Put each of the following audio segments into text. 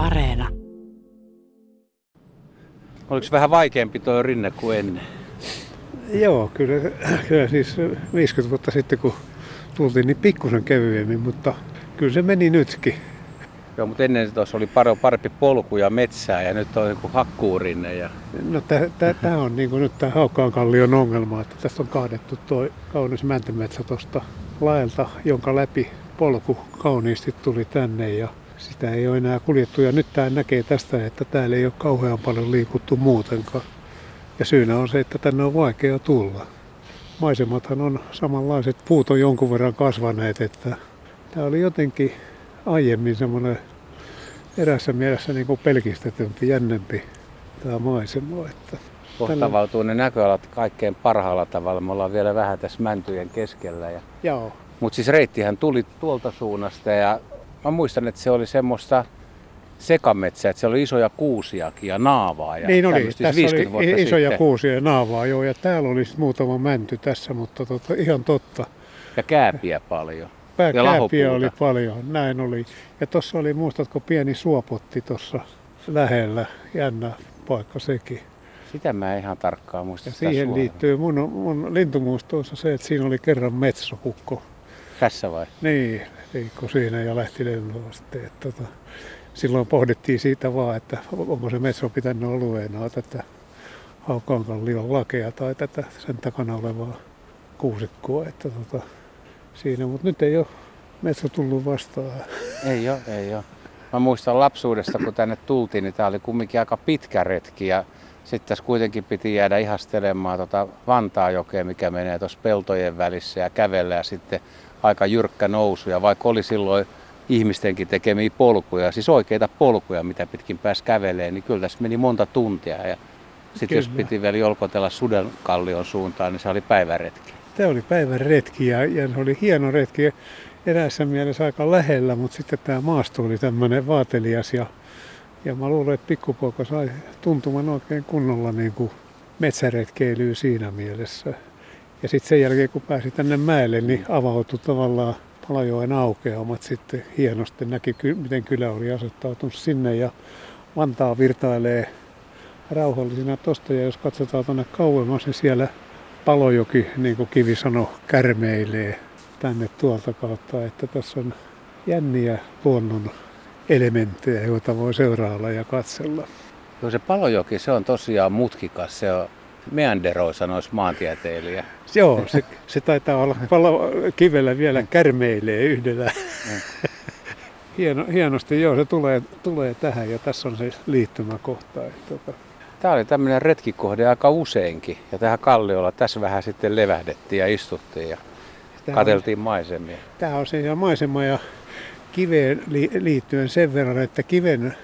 Areena. Oliko vähän vaikeampi tuo rinne kuin ennen? Joo, kyllä, kyllä siis 50 vuotta sitten kun tultiin niin pikkusen kevyemmin, mutta kyllä se meni nytkin. Joo, mutta ennen tuossa oli paljon parempi polku ja metsää ja nyt on joku hakkuurinne. Ja... No tämä on niin nyt tämä Haukkaankallion ongelma, että tässä on kaadettu tuo kaunis mäntämetsä tuosta laelta, jonka läpi polku kauniisti tuli tänne ja sitä ei ole enää kuljettu. Ja nyt tämä näkee tästä, että täällä ei ole kauhean paljon liikuttu muutenkaan. Ja syynä on se, että tänne on vaikea tulla. Maisemathan on samanlaiset, puut on jonkun verran kasvaneet, että tämä oli jotenkin aiemmin semmoinen erässä mielessä niin kuin pelkistetympi, jännempi tämä maisema. Että Kohtavautuu ne näköalat kaikkein parhaalla tavalla. Me ollaan vielä vähän tässä mäntyjen keskellä. Ja... Joo. Mutta siis reittihän tuli tuolta suunnasta ja mä muistan, että se oli semmoista sekametsää, että siellä oli isoja kuusiakin ja naavaa. Ja niin oli, tässä oli isoja sitten. kuusia ja naavaa, joo, ja täällä oli muutama mänty tässä, mutta tota, ihan totta. Ja kääpiä paljon. Pää, ja kääpiä oli paljon, näin oli. Ja tuossa oli, muistatko, pieni suopotti tuossa lähellä, jännä paikka sekin. Sitä mä ihan tarkkaan muista. Ja siihen suoraan. liittyy mun, mun lintumuistoissa se, että siinä oli kerran metsokukko. Tässä vai? Niin, liikku siinä ja lähti lennolla sitten. Että, tota, silloin pohdittiin siitä vaan, että onko se metso pitänyt alueena tätä Haukankallion lakea tai tätä sen takana olevaa kuusikkoa. Että tota, siinä, mutta nyt ei ole metso tullut vastaan. Ei ole, ei ole. Mä muistan lapsuudesta, kun tänne tultiin, niin tämä oli kumminkin aika pitkä retki ja sitten tässä kuitenkin piti jäädä ihastelemaan tota Vantaajokea, mikä menee tuossa peltojen välissä ja kävellä ja sitten aika jyrkkä nousu. Ja vaikka oli silloin ihmistenkin tekemiä polkuja, siis oikeita polkuja, mitä pitkin pääsi kävelemään, niin kyllä tässä meni monta tuntia. Ja sitten jos piti vielä jolkotella Sudenkallion suuntaan, niin se oli päiväretki. Tämä oli päiväretki ja, ja se oli hieno retki eräässä mielessä aika lähellä, mutta sitten tämä maasto oli tämmöinen vaatelias ja, ja mä luulen, että pikkupoika sai tuntuman oikein kunnolla niin kuin metsäretkeilyä siinä mielessä. Ja sitten sen jälkeen, kun pääsi tänne mäelle, niin avautui tavallaan Palajoen aukeamat sitten hienosti. Näki, miten kylä oli asettautunut sinne ja Vantaa virtailee rauhallisena tosta. Ja jos katsotaan tuonne kauemmas, niin siellä Palojoki, niin kuin Kivi sanoi, kärmeilee tänne tuolta kautta. Että tässä on jänniä luonnon elementtejä, joita voi seurailla ja katsella. No se Palojoki, se on tosiaan mutkikas. Se on meanderoi, sanoisi maantieteilijä. Joo, se, se taitaa olla palo, kivellä vielä kärmeilee yhdellä. Mm. Hieno, hienosti, joo, se tulee, tulee tähän ja tässä on se liittymäkohta. Että, Tämä oli tämmöinen retkikohde aika useinkin ja tähän kalliolla tässä vähän sitten levähdettiin ja istuttiin ja tämä katseltiin on, maisemia. Tämä on se maisema ja kiveen liittyen sen verran, että kiven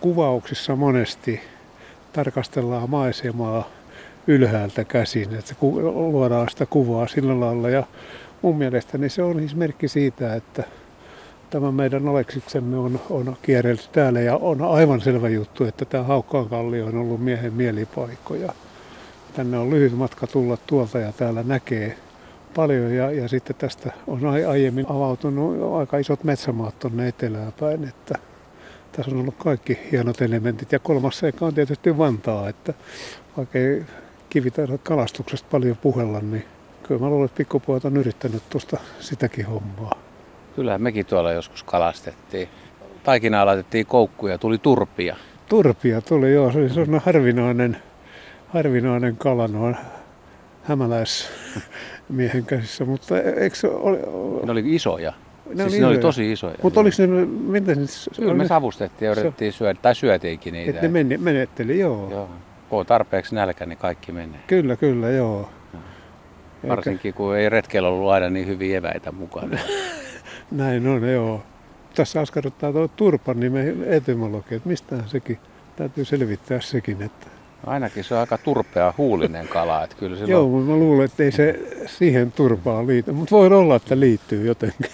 kuvauksissa monesti tarkastellaan maisemaa ylhäältä käsin, että luodaan sitä kuvaa sillä lailla. Ja mun mielestäni se on siis merkki siitä, että tämä meidän oleksiksemme on, on kierrelty täällä ja on aivan selvä juttu, että tämä Haukkaan kallio on ollut miehen mielipaikkoja. Tänne on lyhyt matka tulla tuolta ja täällä näkee paljon ja, ja sitten tästä on aiemmin avautunut aika isot metsämaat tuonne etelään päin, että tässä on ollut kaikki hienot elementit. Ja kolmas seikka on tietysti Vantaa, että vaikka ei kivitaidot kalastuksesta paljon puhella, niin kyllä mä luulen, että pikkupojat on yrittänyt tuosta sitäkin hommaa. Kyllä mekin tuolla joskus kalastettiin. Taikinaa laitettiin koukkuja ja tuli turpia. Turpia tuli, joo. Se on harvinainen, harvinainen kala noin hämäläismiehen käsissä, mutta eikö se ole... Ne oli isoja. Ne, siis oli, ne oli tosi isoja. Mutta oliko ne, miten se... Kyllä me savustettiin ja yritettiin syödä, tai syötiinkin niitä. Että ne menetteli, joo. joo kun on tarpeeksi nälkä, niin kaikki menee. Kyllä, kyllä, joo. Varsinkin kun ei retkellä ollut aina niin hyviä eväitä mukana. Näin on, joo. Tässä askarruttaa tuo turpan nimen etymologia, että mistähän sekin, täytyy selvittää sekin, että ainakin se on aika turpea huulinen kala. Että kyllä Joo, mutta mä luulen, että ei se siihen turpaan liity, mutta voi olla, että liittyy jotenkin.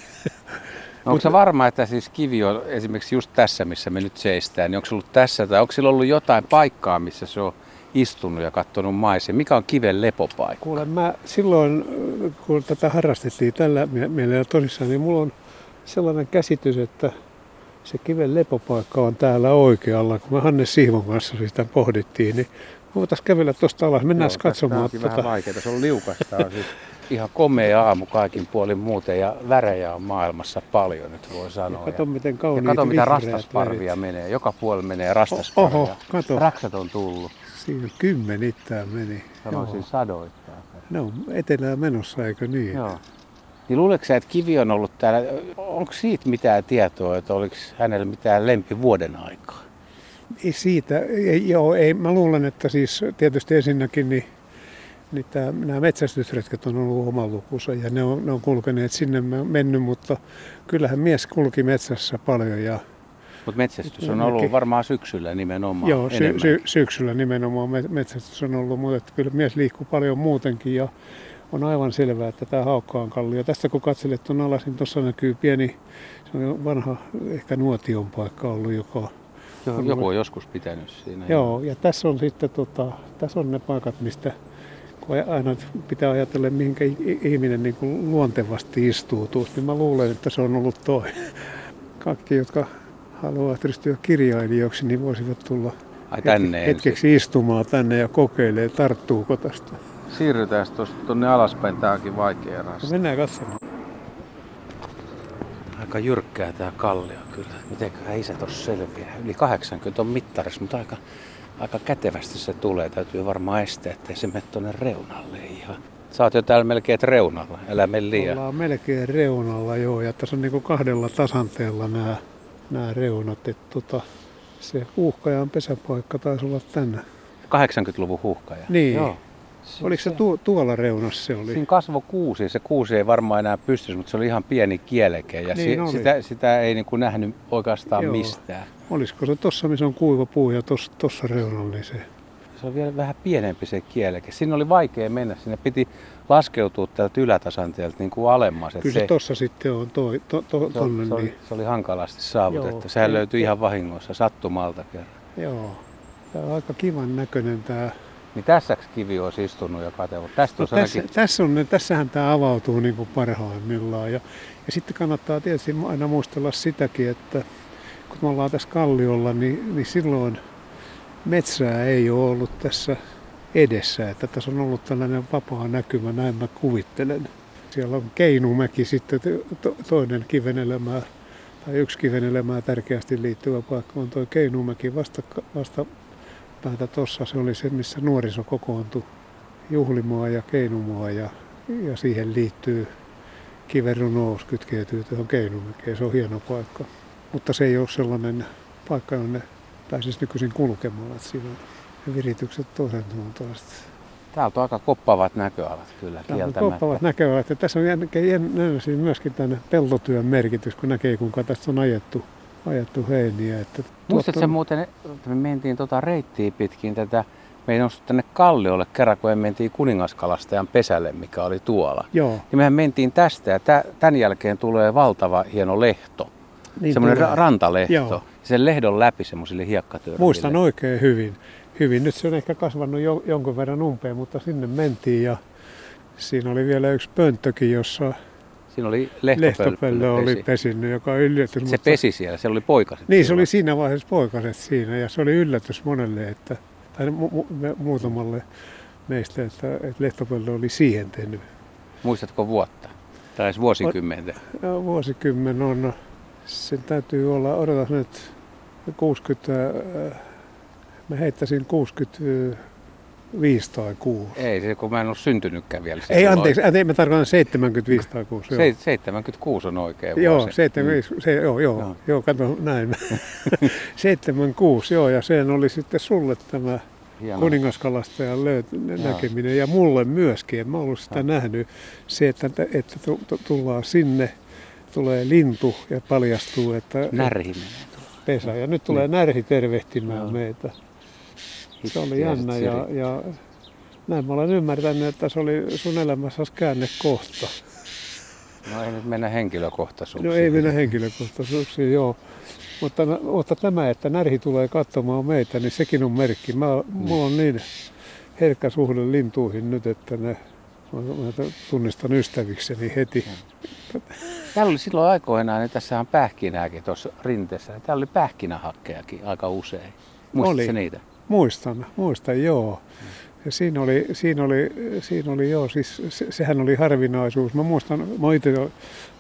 No, onko se varma, että siis kivi on esimerkiksi just tässä, missä me nyt seistään, niin onko se ollut tässä tai onko sillä ollut jotain paikkaa, missä se on istunut ja katsonut maisen? Mikä on kiven lepopaikka? Kuule, mä silloin, kun tätä harrastettiin tällä mielellä tosissaan, niin mulla on sellainen käsitys, että se kiven lepopaikka on täällä oikealla. Kun me Hanne Siivon kanssa sitä pohdittiin, niin voitaisiin kävellä tuosta alas. Mennään Joo, katsomaan. onkin vähän vaikeaa. Se on liukasta. On siis ihan komea aamu kaikin puolin muuten ja värejä on maailmassa paljon nyt voi sanoa. Kato miten ja kauniit kato mitä rastasparvia värit. menee. Joka puolella menee rastasparvia. Oho, kato. Räksät on tullut. Siinä kymmenittäin meni. Sanoisin Joo. sadoittain. Ne on etelään menossa, eikö niin? Joo. Niin luuletko sä, että Kivi on ollut täällä, onko siitä mitään tietoa, että oliko hänellä mitään lempivuoden aikaa? Ei siitä, ei, joo, ei, mä luulen, että siis tietysti ensinnäkin niin, niin tää, nämä metsästysretket on ollut oman lukunsa ja ne on, ne on kulkeneet sinne mennyt, mutta kyllähän mies kulki metsässä paljon ja Mutta metsästys on Nekin. ollut varmaan syksyllä nimenomaan joo, sy, sy, syksyllä nimenomaan met- metsästys on ollut, mutta että kyllä mies liikkuu paljon muutenkin ja on aivan selvää, että tämä haukka on kallio. Tästä kun katselet tuon alas, niin tuossa näkyy pieni, se on vanha ehkä nuotion paikka ollut, joka Joo, Joku on joskus pitänyt siinä. Joo, ja tässä on sitten tota, tässä on ne paikat, mistä kun aina pitää ajatella, mihinkä ihminen niin kuin luontevasti istuutuu, niin mä luulen, että se on ollut toi. Kaikki, jotka haluavat ryhtyä kirjailijoiksi, niin voisivat tulla Ai tänne hetke- hetkeksi istumaan tänne ja kokeilee, tarttuuko tästä. Siirrytään tuosta tuonne alaspäin. Tää onkin vaikea rasta. Mennään katsomaan. Aika jyrkkää tää kallio kyllä. Mitenköhän isä tossa selviää? Yli 80 on mittarissa, mutta aika, aika kätevästi se tulee. Täytyy varmaan estää, ettei se mene tuonne reunalle ihan. Sä oot jo täällä melkein et reunalla. Älä mene liian. Ollaan melkein reunalla joo, ja tässä on niin kuin kahdella tasanteella nämä, nämä reunat. Että tota, se uhkajan pesäpaikka taisi olla tänne. 80-luvun huuhkaja. Niin. Joo. Oliko se tu, tuolla reunassa se oli? Siinä kasvo kuusi. Se kuusi ei varmaan enää pystyisi, mutta se oli ihan pieni kieleke. Ja Niin si- sitä, sitä ei niin kuin nähnyt oikeastaan Joo. mistään. Olisiko se tossa, missä on kuiva puu ja tossa, tossa reunalla, niin se... Se on vielä vähän pienempi se kieleke. Siinä oli vaikea mennä. Sinne piti laskeutua täältä ylätasanteelta niin kuin alemmas. Kyllä se tossa sitten on toi, to, to, se, tonne, se, oli, niin... se oli hankalasti saavutettu. Joo. Sehän Ei- löytyi ihan vahingossa sattumalta kerran. Joo. Tää on aika kivan näköinen tää. Niin tässäks kivi olisi istunut ja katsellut. Tästä No, on tässä, tässä on, tässähän tämä avautuu niin kuin parhaimmillaan. Ja, ja sitten kannattaa tietysti aina muistella sitäkin, että kun me ollaan tässä kalliolla, niin, niin silloin metsää ei ole ollut tässä edessä. Että tässä on ollut tällainen vapaa näkymä, näin mä kuvittelen. Siellä on Keinumäki sitten to, toinen kivenelemää, tai yksi kivenelemää tärkeästi liittyvä paikka on tuo Keinumäki vasta, vasta päätä tuossa. Se oli se, missä nuoriso kokoontui juhlimaa ja keinumaa ja, ja siihen liittyy kiverunous kytkeytyy tuohon keinumäkeen. Se on hieno paikka. Mutta se ei ole sellainen paikka, jonne pääsisi nykyisin kulkemaan. Että siinä on viritykset toisen suuntaan. Täältä on aika koppavat näköalat kyllä Täällä on kieltämättä. koppavat näkevät. Ja tässä on jännä- jännä myöskin tänne peltotyön merkitys, kun näkee kuinka tästä on ajettu, ajettu heiniä. Että Muistatko sä muuten, että me mentiin tota reittiä pitkin tätä, me ei noussut tänne Kalliolle kerran, kun me mentiin kuningaskalastajan pesälle, mikä oli tuolla. Joo, Niin mehän mentiin tästä ja tä, tämän jälkeen tulee valtava hieno lehto. niin semmoinen tulee. ra- rantalehto. Joo. Sen lehdon läpi semmoisille hiekkatörville. Muistan oikein hyvin. hyvin. Nyt se on ehkä kasvanut jo, jonkun verran umpeen, mutta sinne mentiin ja siinä oli vielä yksi pönttökin, jossa Siinä oli lehtopöllö, lehtopöllö oli pesi. pesinyt, joka on yllätys. Se pesi siellä, siellä oli poikaset. Niin, se silloin. oli siinä vaiheessa poikaset siinä ja se oli yllätys monelle, että, tai mu- mu- muutamalle meistä, että, että lehtopöllö oli siihen tehnyt. Muistatko vuotta? Tai edes vuosikymmentä? Ja vuosikymmen on, sen täytyy olla, odotas nyt, 60, äh, mä heittäisin 65 tai 6. Ei, se kun mä en ole syntynytkään vielä. Ei, anteeksi, ante, mä tarkoitan 75 tai 6. Se, 76 on oikea Joo, vuosi. 75, se, joo, joo, Joo. joo, joo, kato näin. 76, joo, ja sen oli sitten sulle tämä Hieno. kuningaskalastajan löyt- näkeminen ja mulle myöskin. En mä ollut sitä Joo. nähnyt. Se, että, että tu- tu- tullaan sinne, tulee lintu ja paljastuu, että Närhiminen. pesä. Ja nyt tulee närhi tervehtimään Joo. meitä. Se oli jännä ja, ja näin mä olen ymmärtänyt, että se oli sun elämässä käännekohta. No ei nyt mennä henkilökohtaisuuksiin. No ei mennä henkilökohtaisuuksiin, joo. Mutta, mutta tämä, että närhi tulee katsomaan meitä, niin sekin on merkki. Mä, mulla on niin herkkä suhde lintuihin nyt, että ne Mä, tunnistan ystävikseni heti. Täällä oli silloin aikoinaan, niin tässä on pähkinääkin tuossa rinteessä. Täällä oli pähkinähakkeakin aika usein. Muistatko niitä? Muistan, muistan joo. Ja siinä oli, siinä oli, siinä oli joo, siis se, sehän oli harvinaisuus. Mä muistan, mä itse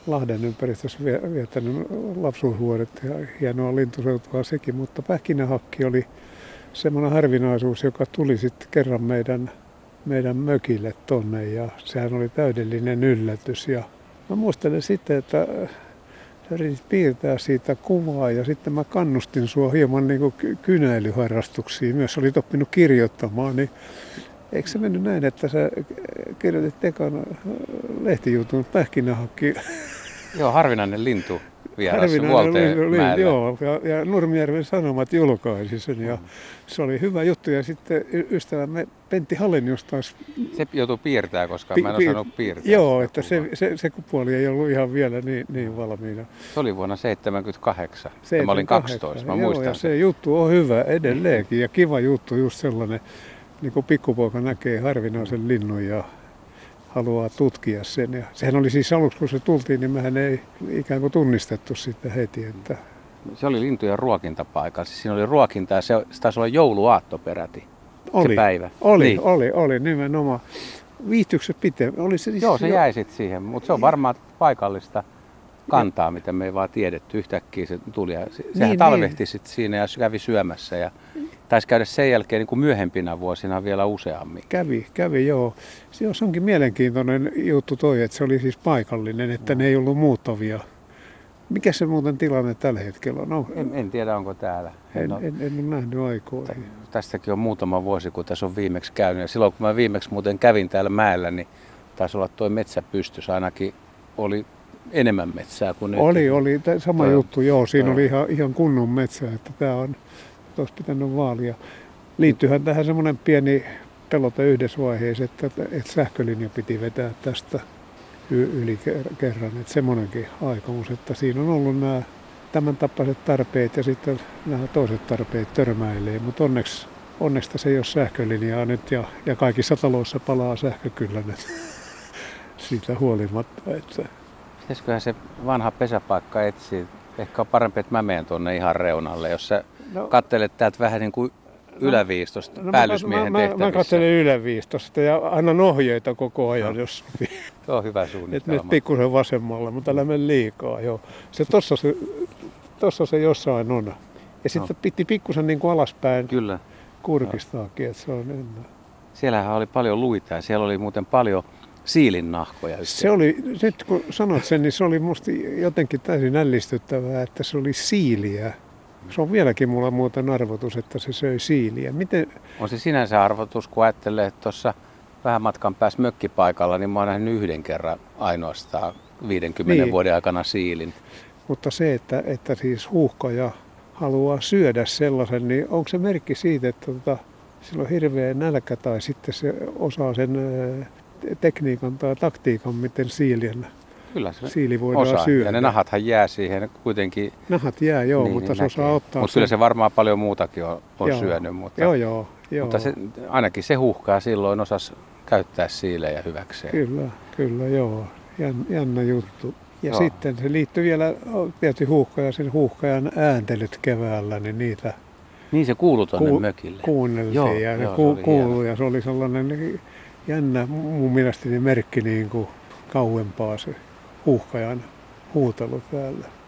Lahden ympäristössä viettänyt lapsuusvuodet ja hienoa lintuseutua sekin, mutta pähkinähakki oli semmoinen harvinaisuus, joka tuli sitten kerran meidän, meidän mökille tonne ja sehän oli täydellinen yllätys. Ja mä muistelen sitten, että sä yritit piirtää siitä kuvaa ja sitten mä kannustin sua hieman niin kuin kynäilyharrastuksiin. Myös olit oppinut kirjoittamaan, niin eikö se mennyt näin, että sä kirjoitit ekana lehtijutun pähkinähakki? Joo, harvinainen lintu vierassa Vuolteenmäellä. Joo, ja, ja Nurmijärven Sanomat julkaisi sen ja mm. se oli hyvä juttu. Ja sitten ystävämme Pentti Hallenius taas... Se joutui piirtää, koska pi- mä en osannut piirtää. Joo, että se, se, se puoli ei ollut ihan vielä niin, niin valmiina. Se oli vuonna 78. 78. Mä olin 12, mä joo, muistan ja se juttu on hyvä edelleenkin ja kiva juttu, just sellainen, niin kuin pikkupoika näkee harvinaisen linnun ja haluaa tutkia sen. Ja sehän oli siis aluksi, kun se tultiin, niin mehän ei ikään kuin tunnistettu sitä heti. Että... Se oli lintujen ruokintapaikka. Siis siinä oli ruokinta ja se, taisi olla jouluaatto peräti. Oli, se päivä. Oli, niin. oli, oli nimenomaan. Viihtyykö se? Oli se siis Joo, se jo... jäi sitten siihen, mutta se on varmaan paikallista kantaa, mitä me ei vaan tiedetty. Yhtäkkiä se tuli ja sehän niin, talvehti niin. sitten siinä ja kävi syömässä. Ja taisi käydä sen jälkeen niin kuin myöhempinä vuosina vielä useammin. Kävi, kävi joo. Se onkin mielenkiintoinen juttu toi, että se oli siis paikallinen, että no. ne ei ollut muuttavia. Mikä se muuten tilanne tällä hetkellä on? En, en tiedä, onko täällä. En, en, en, en ole nähnyt aikoihin. Tästäkin on muutama vuosi, kun tässä on viimeksi käynyt. Ja silloin, kun mä viimeksi muuten kävin täällä mäellä, niin taisi olla tuo metsäpystys ainakin oli enemmän metsää kuin nyt. Oli, oli. Sama toi, juttu, joo. Siinä toi. oli ihan, ihan kunnon metsä, että tämä on olisi pitänyt vaalia. Liittyyhän tähän semmoinen pieni pelote yhdessä vaiheessa, että, että sähkölinja piti vetää tästä yli kerran. Että semmoinenkin aikomus, että siinä on ollut nämä tämän tapaiset tarpeet ja sitten nämä toiset tarpeet törmäilee. Mutta onneksi, onneksi se ei ole sähkölinjaa nyt ja, ja kaikissa taloissa palaa sähkö kyllä nyt siitä huolimatta. Että... Pitäisiköhän se vanha pesäpaikka etsiä? Ehkä on parempi, että mä menen tuonne ihan reunalle, jos sä No, Kattelet täältä vähän niin kuin no, yläviistosta, no, päällysmiehen mä, mä, mä, mä katselen yläviistosta ja annan ohjeita koko ajan, no. jos Se on hyvä suunnitelma. Nyt pikkusen vasemmalle, mutta älä mene liikaa. Joo. Se tossa se, tossa se jossain on. Ja sitten no. piti pikkusen niin kuin alaspäin Kyllä. kurkistaakin, että se on ennen. Siellähän oli paljon luita ja siellä oli muuten paljon siilinnahkoja. Se oli, nyt kun sanot sen, niin se oli musta jotenkin täysin ällistyttävää, että se oli siiliä se on vieläkin mulla muuten arvotus, että se söi siiliä. Miten... On se sinänsä arvotus, kun ajattelee, että tuossa vähän matkan päässä mökkipaikalla, niin mä oon nähnyt yhden kerran ainoastaan 50 niin. vuoden aikana siilin. Mutta se, että, että siis huuhkaja haluaa syödä sellaisen, niin onko se merkki siitä, että tota, sillä on hirveä nälkä tai sitten se osaa sen tekniikan tai taktiikan, miten siilien Kyllä se siili voidaan osaa. syödä. Ja ne nahathan jää siihen kuitenkin. Nahat jää, joo, niin, mutta niin se näkee. osaa ottaa. Mutta kyllä se varmaan paljon muutakin on, on joo. syönyt. Mutta, joo, joo, joo. Mutta se, ainakin se huhkaa silloin osas käyttää siilejä hyväkseen. Kyllä, kyllä, joo. Jän, jännä juttu. Ja joo. sitten se liittyy vielä tietysti huuhkaja, sen huuhkajan ääntelyt keväällä, niin niitä niin se kuului tuonne ku, mökille. Kuunneltiin joo, ja joo, ku, kuului ja se oli sellainen jännä mun mielestäni merkki niin kuin kauempaa se huuhkajan huutelu täällä.